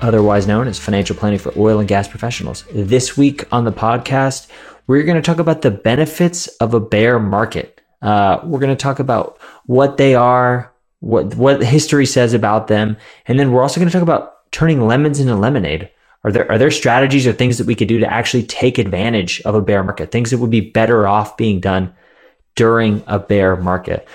otherwise known as Financial Planning for Oil and Gas Professionals. This week on the podcast, we're going to talk about the benefits of a bear market. Uh, we're going to talk about what they are, what what history says about them, and then we're also going to talk about turning lemons into lemonade. Are there are there strategies or things that we could do to actually take advantage of a bear market? Things that would be better off being done during a bear market.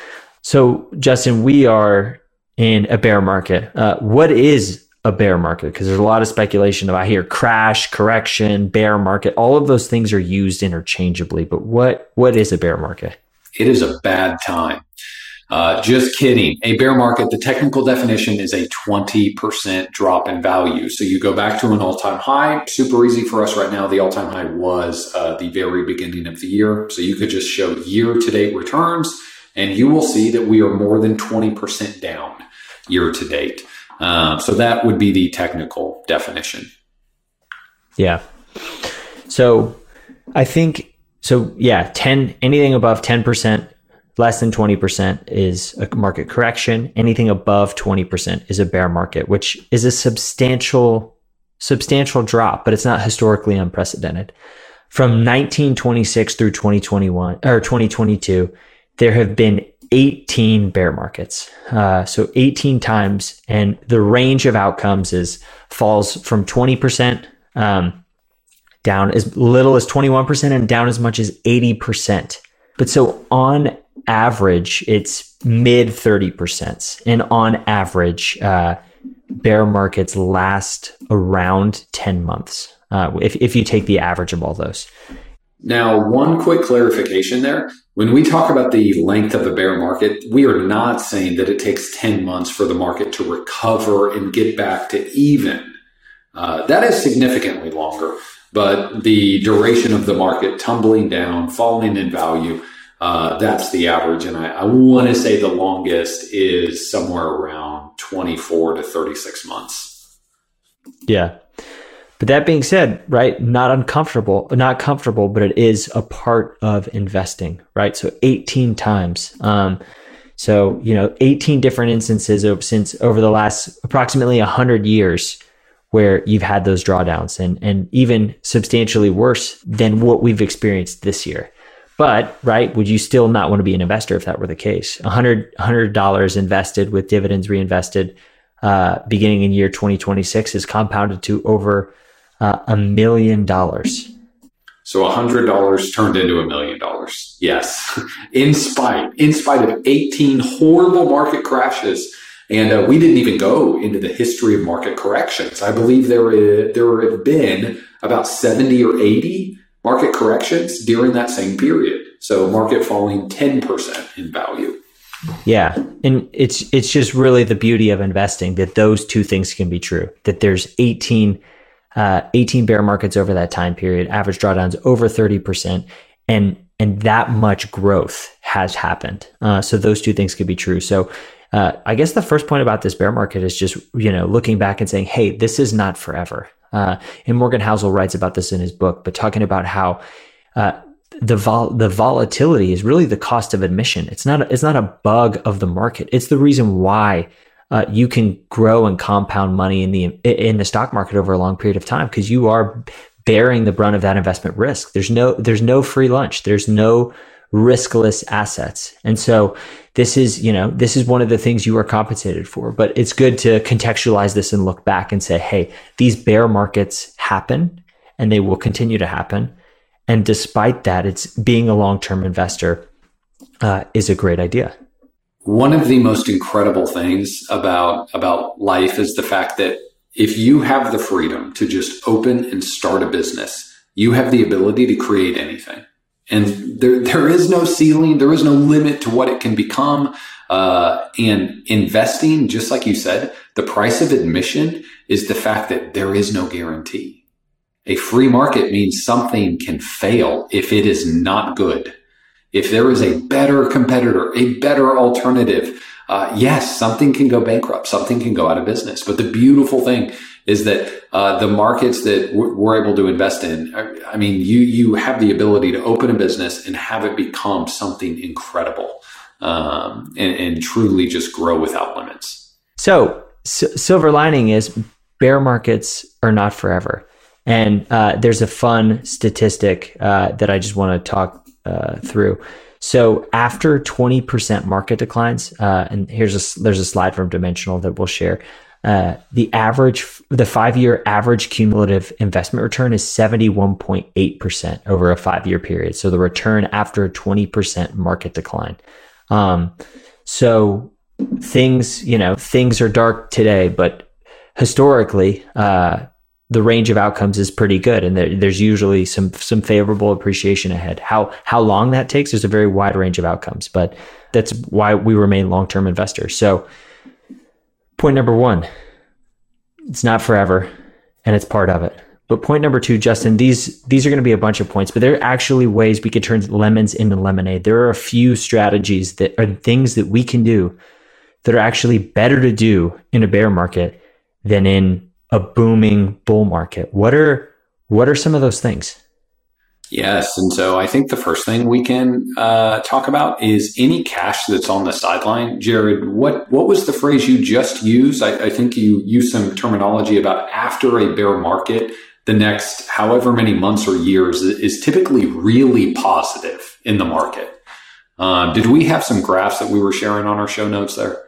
So, Justin, we are in a bear market. Uh, what is a bear market because there's a lot of speculation about here crash correction bear market. All of those things are used interchangeably but what what is a bear market? It is a bad time. Uh, just kidding. A bear market the technical definition is a 20% drop in value. So you go back to an all-time high super easy for us right now. The all-time high was uh, the very beginning of the year. So you could just show year-to-date returns and you will see that we are more than 20% down year to date um, so that would be the technical definition. Yeah. So I think so. Yeah, ten anything above ten percent, less than twenty percent is a market correction. Anything above twenty percent is a bear market, which is a substantial substantial drop, but it's not historically unprecedented. From 1926 through 2021 or 2022, there have been 18 bear markets. Uh, so 18 times. And the range of outcomes is falls from 20% um, down as little as 21% and down as much as 80%. But so on average, it's mid 30%. And on average, uh, bear markets last around 10 months. Uh, if, if you take the average of all those. Now, one quick clarification there. When we talk about the length of a bear market, we are not saying that it takes 10 months for the market to recover and get back to even. Uh, that is significantly longer, but the duration of the market tumbling down, falling in value, uh, that's the average. And I, I want to say the longest is somewhere around 24 to 36 months. Yeah. But that being said, right, not uncomfortable, not comfortable, but it is a part of investing, right? So 18 times. Um, so, you know, 18 different instances of, since over the last approximately 100 years where you've had those drawdowns and, and even substantially worse than what we've experienced this year. But, right, would you still not want to be an investor if that were the case? $100, $100 invested with dividends reinvested uh, beginning in year 2026 is compounded to over a million dollars. So a hundred dollars turned into a million dollars. Yes, in spite in spite of eighteen horrible market crashes, and uh, we didn't even go into the history of market corrections. I believe there is, there have been about seventy or eighty market corrections during that same period. So market falling ten percent in value. Yeah, and it's it's just really the beauty of investing that those two things can be true. That there's eighteen uh, 18 bear markets over that time period, average drawdowns over 30%, and and that much growth has happened. Uh, so those two things could be true. So uh, I guess the first point about this bear market is just you know looking back and saying, hey, this is not forever. Uh, and Morgan Housel writes about this in his book, but talking about how uh, the vol- the volatility is really the cost of admission. It's not a, it's not a bug of the market. It's the reason why uh, you can grow and compound money in the in the stock market over a long period of time because you are bearing the brunt of that investment risk. There's no there's no free lunch. There's no riskless assets. And so this is, you know, this is one of the things you are compensated for, but it's good to contextualize this and look back and say, hey, these bear markets happen and they will continue to happen. And despite that, it's being a long-term investor uh, is a great idea. One of the most incredible things about, about life is the fact that if you have the freedom to just open and start a business, you have the ability to create anything. And there, there is no ceiling. There is no limit to what it can become. Uh, and investing, just like you said, the price of admission is the fact that there is no guarantee. A free market means something can fail if it is not good. If there is a better competitor, a better alternative, uh, yes, something can go bankrupt, something can go out of business. But the beautiful thing is that uh, the markets that we're able to invest in, I mean, you you have the ability to open a business and have it become something incredible um, and, and, truly just grow without limits. So, silver lining is bear markets are not forever. And uh, there's a fun statistic uh, that I just want to talk uh, through. So after 20% market declines, uh, and here's a there's a slide from Dimensional that we'll share. Uh, the average, the five year average cumulative investment return is 71.8% over a five year period. So the return after a 20% market decline. Um, so things, you know, things are dark today, but historically, uh, the range of outcomes is pretty good, and there, there's usually some some favorable appreciation ahead. How how long that takes, there's a very wide range of outcomes, but that's why we remain long term investors. So, point number one, it's not forever, and it's part of it. But point number two, Justin, these these are going to be a bunch of points, but there are actually ways we could turn lemons into lemonade. There are a few strategies that are things that we can do that are actually better to do in a bear market than in a booming bull market. What are what are some of those things? Yes, and so I think the first thing we can uh, talk about is any cash that's on the sideline. Jared, what what was the phrase you just used? I, I think you used some terminology about after a bear market, the next however many months or years is typically really positive in the market. Uh, did we have some graphs that we were sharing on our show notes there?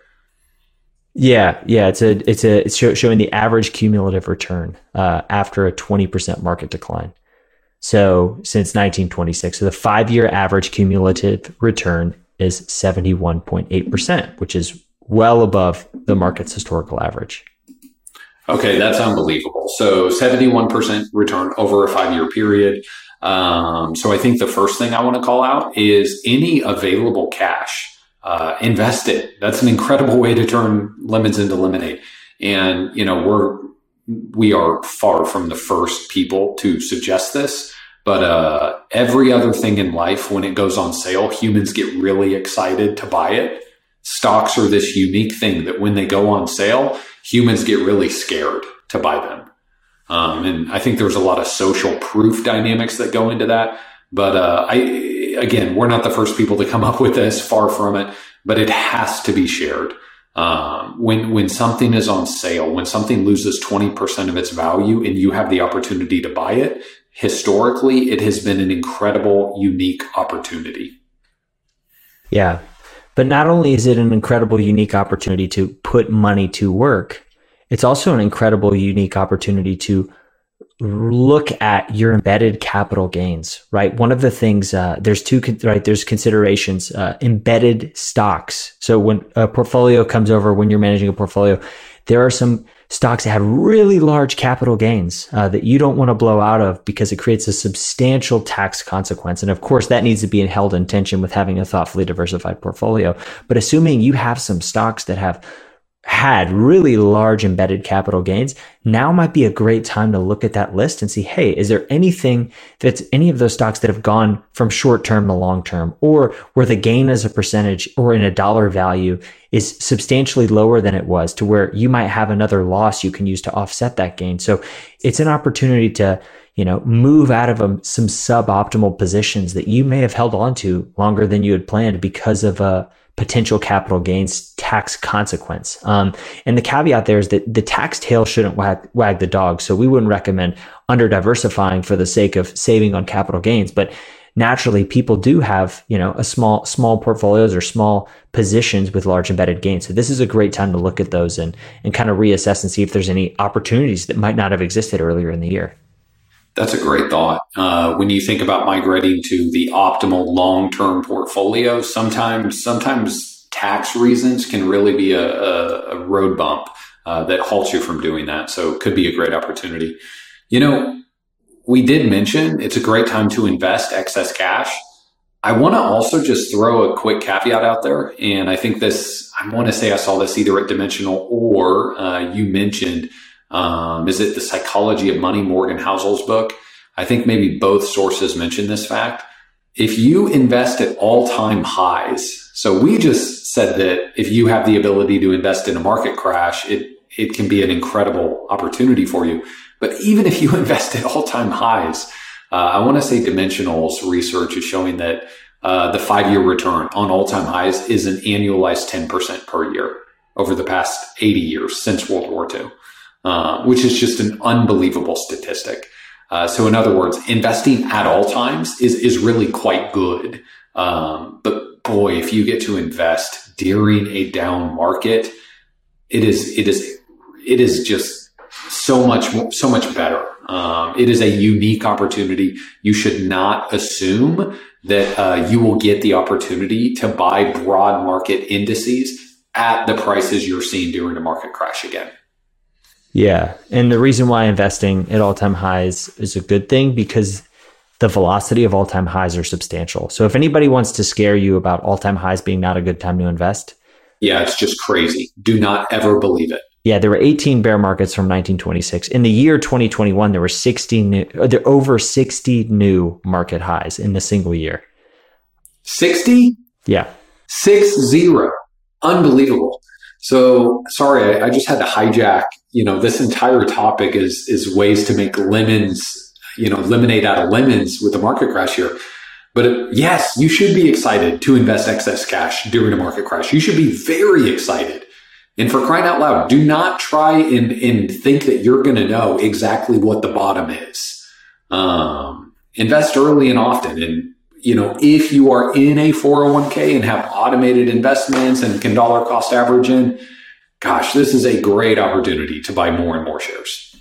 Yeah, yeah, it's a it's a it's showing the average cumulative return uh, after a twenty percent market decline. So since 1926, so the five year average cumulative return is 71.8 percent, which is well above the market's historical average. Okay, that's unbelievable. So 71% return over a five year period. Um, so I think the first thing I want to call out is any available cash uh, invest it. That's an incredible way to turn lemons into lemonade. And, you know, we're, we are far from the first people to suggest this, but, uh, every other thing in life, when it goes on sale, humans get really excited to buy it. Stocks are this unique thing that when they go on sale, humans get really scared to buy them. Um, and I think there's a lot of social proof dynamics that go into that. But, uh, I, again, we're not the first people to come up with this, far from it, but it has to be shared. Um, when when something is on sale, when something loses twenty percent of its value, and you have the opportunity to buy it, historically, it has been an incredible, unique opportunity. Yeah, but not only is it an incredible, unique opportunity to put money to work, it's also an incredible, unique opportunity to look at your embedded capital gains, right? One of the things, uh, there's two, right? There's considerations, uh, embedded stocks. So when a portfolio comes over, when you're managing a portfolio, there are some stocks that have really large capital gains uh, that you don't want to blow out of because it creates a substantial tax consequence. And of course, that needs to be held in tension with having a thoughtfully diversified portfolio. But assuming you have some stocks that have had really large embedded capital gains, now might be a great time to look at that list and see, hey, is there anything that's any of those stocks that have gone from short term to long term, or where the gain as a percentage or in a dollar value is substantially lower than it was to where you might have another loss you can use to offset that gain. So it's an opportunity to, you know, move out of um, some suboptimal positions that you may have held on to longer than you had planned because of a potential capital gains tax consequence. Um, and the caveat there is that the tax tail shouldn't wag, wag the dog. So we wouldn't recommend under diversifying for the sake of saving on capital gains. But naturally, people do have, you know, a small, small portfolios or small positions with large embedded gains. So this is a great time to look at those and, and kind of reassess and see if there's any opportunities that might not have existed earlier in the year. That's a great thought. Uh, when you think about migrating to the optimal long-term portfolio, sometimes sometimes tax reasons can really be a, a, a road bump uh, that halts you from doing that. So it could be a great opportunity. You know, we did mention it's a great time to invest excess cash. I want to also just throw a quick caveat out there, and I think this. I want to say I saw this either at Dimensional or uh, you mentioned Um, is it the psychology of money, Morgan Housel's book? I think maybe both sources mention this fact. If you invest at all time highs, so we just said that if you have the ability to invest in a market crash, it, it can be an incredible opportunity for you. But even if you invest at all time highs, uh, I want to say Dimensional's research is showing that uh, the five year return on all time highs is an annualized 10% per year over the past 80 years since World War II, uh, which is just an unbelievable statistic. Uh, so in other words, investing at all times is, is really quite good. Um, but boy, if you get to invest during a down market, it is, it is, it is just so much, so much better. Um, it is a unique opportunity. You should not assume that uh, you will get the opportunity to buy broad market indices at the prices you're seeing during a market crash again. Yeah. And the reason why investing at all time highs is a good thing because the velocity of all time highs are substantial. So if anybody wants to scare you about all time highs being not a good time to invest, yeah, it's just crazy. Do not ever believe it. Yeah, there were 18 bear markets from 1926. In the year 2021, there were 60 new, uh, there over 60 new market highs in a single year. 60? Yeah. Six zero. Unbelievable. So sorry, I, I, just had to hijack. You know, this entire topic is is ways to make lemons, you know, lemonade out of lemons with the market crash here. But yes, you should be excited to invest excess cash during a market crash. You should be very excited. And for crying out loud, do not try and, and think that you're going to know exactly what the bottom is. Um, invest early and often. And you know, if you are in a 401k and have automated investments and can dollar cost average in, gosh, this is a great opportunity to buy more and more shares.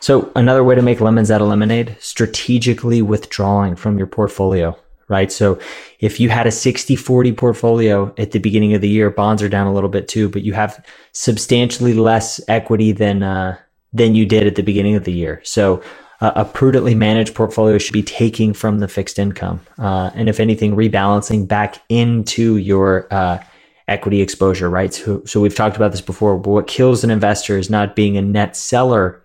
So, another way to make lemons out of lemonade, strategically withdrawing from your portfolio, right? So, if you had a 60 40 portfolio at the beginning of the year, bonds are down a little bit too, but you have substantially less equity than, uh, than you did at the beginning of the year. So, a prudently managed portfolio should be taking from the fixed income. Uh, and if anything, rebalancing back into your uh, equity exposure, right? So, so we've talked about this before, what kills an investor is not being a net seller,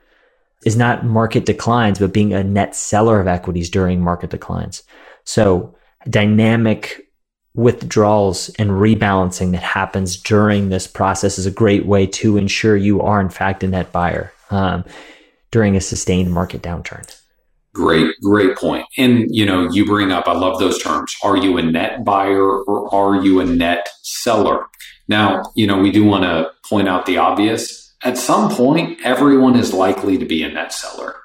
is not market declines, but being a net seller of equities during market declines. So dynamic withdrawals and rebalancing that happens during this process is a great way to ensure you are in fact a net buyer. Um, during a sustained market downturn. Great, great point. And you know, you bring up, I love those terms. Are you a net buyer or are you a net seller? Now, you know, we do want to point out the obvious. At some point, everyone is likely to be a net seller.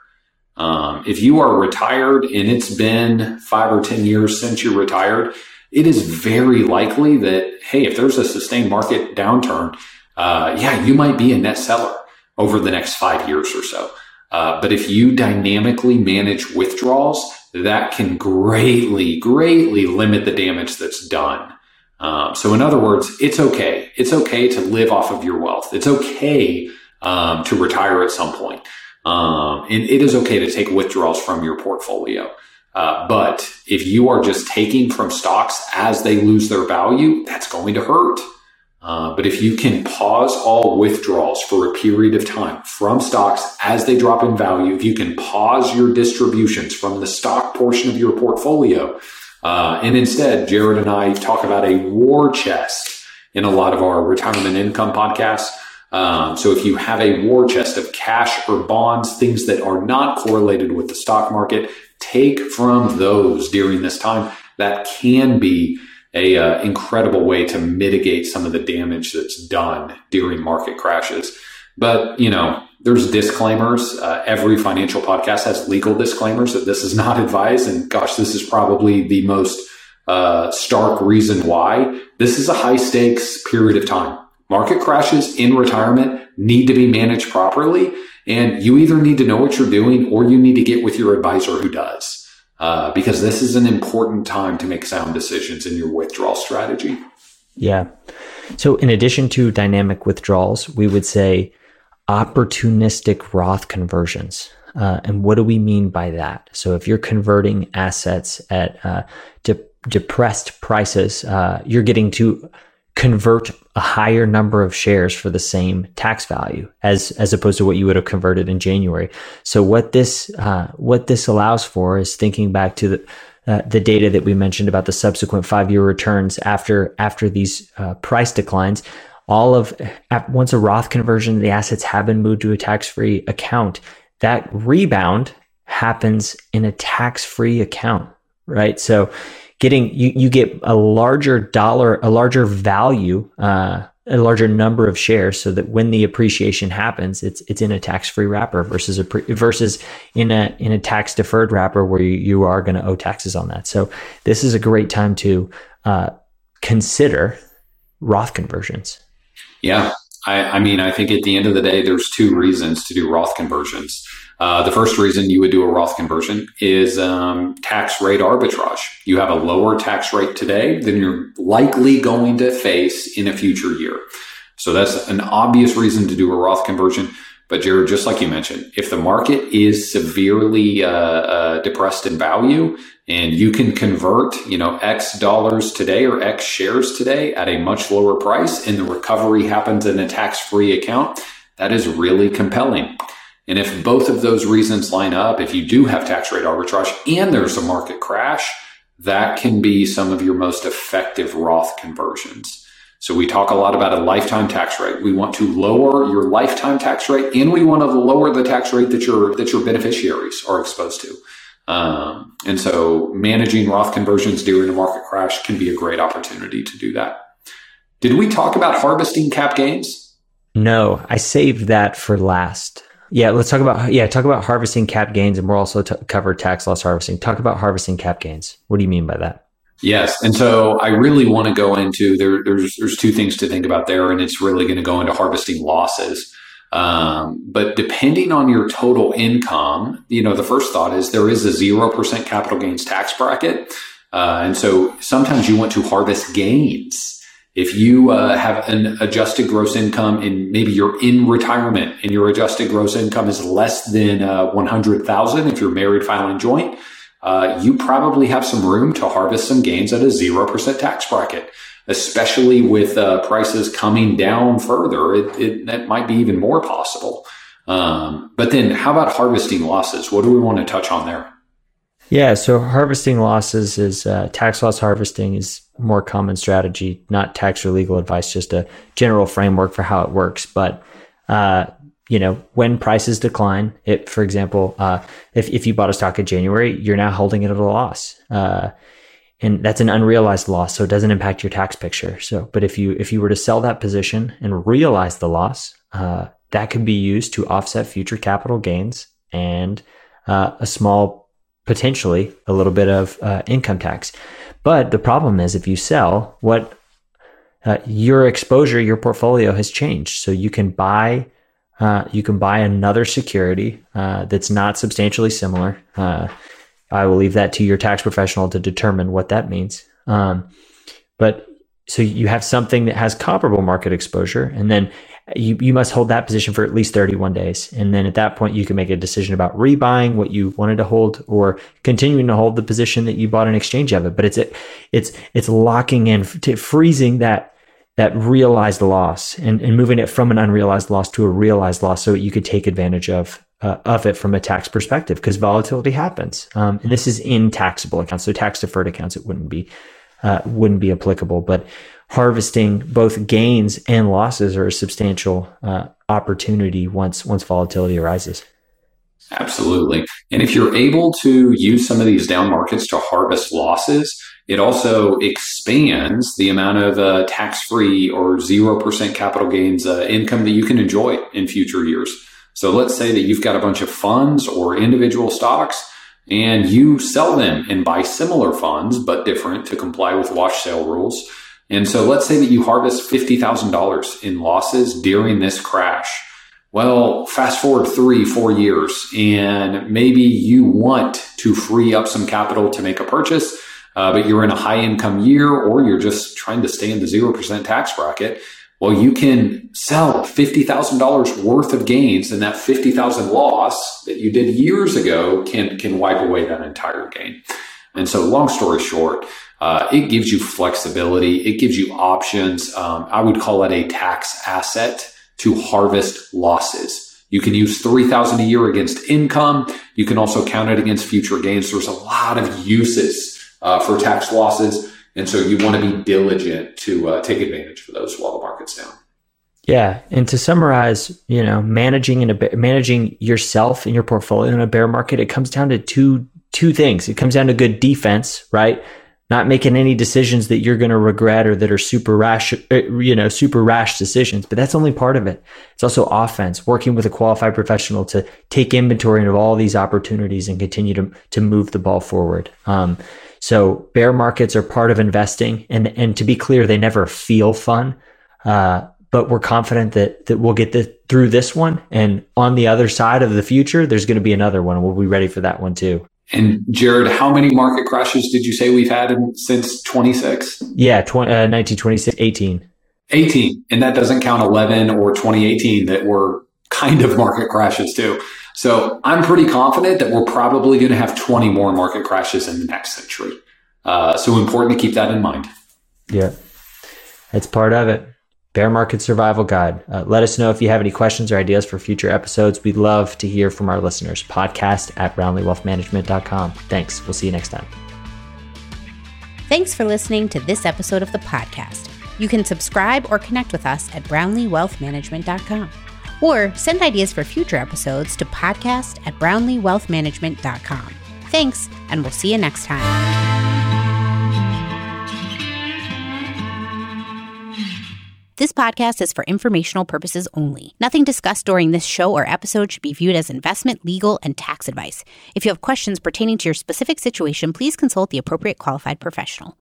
Um, if you are retired and it's been five or 10 years since you're retired, it is very likely that, hey, if there's a sustained market downturn, uh, yeah, you might be a net seller over the next five years or so. Uh, but if you dynamically manage withdrawals, that can greatly, greatly limit the damage that's done. Um, so, in other words, it's okay. It's okay to live off of your wealth. It's okay um, to retire at some point. Um, and it is okay to take withdrawals from your portfolio. Uh, but if you are just taking from stocks as they lose their value, that's going to hurt. Uh, but if you can pause all withdrawals for a period of time from stocks as they drop in value, if you can pause your distributions from the stock portion of your portfolio, uh, and instead, Jared and I talk about a war chest in a lot of our retirement income podcasts. Um, so if you have a war chest of cash or bonds, things that are not correlated with the stock market, take from those during this time. That can be a uh, incredible way to mitigate some of the damage that's done during market crashes. But you know, there's disclaimers. Uh, every financial podcast has legal disclaimers that this is not advised. And gosh, this is probably the most uh, stark reason why this is a high stakes period of time. Market crashes in retirement need to be managed properly. And you either need to know what you're doing or you need to get with your advisor who does uh, because this is an important time to make sound decisions in your withdrawal strategy. Yeah. So, in addition to dynamic withdrawals, we would say opportunistic Roth conversions. Uh, and what do we mean by that? So, if you're converting assets at uh, de- depressed prices, uh, you're getting to convert a higher number of shares for the same tax value as as opposed to what you would have converted in January. So what this uh, what this allows for is thinking back to the uh, the data that we mentioned about the subsequent five year returns after after these uh, price declines. All of once a Roth conversion, the assets have been moved to a tax free account. That rebound happens in a tax free account, right? So getting you you get a larger dollar, a larger value, uh, a larger number of shares, so that when the appreciation happens, it's it's in a tax free wrapper versus a pre, versus in a in a tax deferred wrapper where you, you are going to owe taxes on that. So this is a great time to uh, consider Roth conversions. Yeah, I, I mean, I think at the end of the day, there's two reasons to do Roth conversions. Uh, the first reason you would do a Roth conversion is um, tax rate arbitrage. You have a lower tax rate today than you're likely going to face in a future year. So that's an obvious reason to do a Roth conversion. But Jared, just like you mentioned, if the market is severely uh, uh, depressed in value and you can convert, you know, X dollars today or X shares today at a much lower price and the recovery happens in a tax-free account, that is really compelling. And if both of those reasons line up, if you do have tax rate arbitrage and there's a market crash, that can be some of your most effective Roth conversions. So we talk a lot about a lifetime tax rate. We want to lower your lifetime tax rate and we want to lower the tax rate that your, that your beneficiaries are exposed to. Um, and so managing Roth conversions during a market crash can be a great opportunity to do that. Did we talk about harvesting cap gains? No, I saved that for last. Yeah, let's talk about yeah, talk about harvesting cap gains, and we'll also t- cover tax loss harvesting. Talk about harvesting cap gains. What do you mean by that? Yes, and so I really want to go into there. There's there's two things to think about there, and it's really going to go into harvesting losses. Um, but depending on your total income, you know, the first thought is there is a zero percent capital gains tax bracket, uh, and so sometimes you want to harvest gains. If you uh, have an adjusted gross income and maybe you're in retirement and your adjusted gross income is less than uh, 100,000 if you're married filing joint, uh, you probably have some room to harvest some gains at a 0% tax bracket, especially with uh, prices coming down further. It, it, that might be even more possible. Um, but then how about harvesting losses? What do we want to touch on there? Yeah, so harvesting losses is uh, tax loss harvesting is more common strategy, not tax or legal advice, just a general framework for how it works. But uh, you know, when prices decline, it, for example, uh, if if you bought a stock in January, you're now holding it at a loss, uh, and that's an unrealized loss, so it doesn't impact your tax picture. So, but if you if you were to sell that position and realize the loss, uh, that could be used to offset future capital gains and uh, a small potentially a little bit of uh, income tax. But the problem is if you sell, what uh, your exposure, your portfolio has changed. So you can buy, uh, you can buy another security uh, that's not substantially similar. Uh, I will leave that to your tax professional to determine what that means. Um, but so you have something that has comparable market exposure, and then you, you must hold that position for at least 31 days. And then at that point, you can make a decision about rebuying what you wanted to hold or continuing to hold the position that you bought in exchange of it. But it's, it's, it's locking in, freezing that, that realized loss and, and moving it from an unrealized loss to a realized loss so you could take advantage of uh, of it from a tax perspective because volatility happens. Um, and this is in taxable accounts. So tax deferred accounts, it wouldn't be, uh, wouldn't be applicable. But harvesting both gains and losses are a substantial uh, opportunity once once volatility arises. Absolutely. And if you're able to use some of these down markets to harvest losses, it also expands the amount of uh, tax free or 0% capital gains uh, income that you can enjoy in future years. So let's say that you've got a bunch of funds or individual stocks and you sell them and buy similar funds, but different to comply with wash sale rules. And so let's say that you harvest $50,000 in losses during this crash. Well, fast forward three, four years, and maybe you want to free up some capital to make a purchase, uh, but you're in a high income year or you're just trying to stay in the 0% tax bracket. Well, you can sell $50,000 worth of gains and that 50,000 loss that you did years ago can, can wipe away that entire gain. And so long story short, Uh, it gives you flexibility. It gives you options. Um, I would call it a tax asset to harvest losses. You can use 3000 a year against income. You can also count it against future gains. There's a lot of uses uh, for tax losses. And so you want to be diligent to uh, take advantage of those while the market's down. Yeah, and to summarize, you know, managing in a managing yourself and your portfolio in a bear market, it comes down to two two things. It comes down to good defense, right? Not making any decisions that you're going to regret or that are super rash, uh, you know, super rash decisions. But that's only part of it. It's also offense, working with a qualified professional to take inventory of all these opportunities and continue to to move the ball forward. Um, so bear markets are part of investing, and and to be clear, they never feel fun. Uh, but we're confident that that we'll get this, through this one, and on the other side of the future, there's going to be another one, and we'll be ready for that one too. And Jared, how many market crashes did you say we've had in, since 26? Yeah, 20, uh, 1926, 18. 18. And that doesn't count 11 or 2018 that were kind of market crashes too. So I'm pretty confident that we're probably going to have 20 more market crashes in the next century. Uh, so important to keep that in mind. Yeah, it's part of it. Bear Market Survival Guide. Uh, let us know if you have any questions or ideas for future episodes. We'd love to hear from our listeners. Podcast at brownleewealthmanagement.com. Thanks. We'll see you next time. Thanks for listening to this episode of the podcast. You can subscribe or connect with us at brownleewealthmanagement.com or send ideas for future episodes to podcast at brownleewealthmanagement.com. Thanks, and we'll see you next time. This podcast is for informational purposes only. Nothing discussed during this show or episode should be viewed as investment, legal, and tax advice. If you have questions pertaining to your specific situation, please consult the appropriate qualified professional.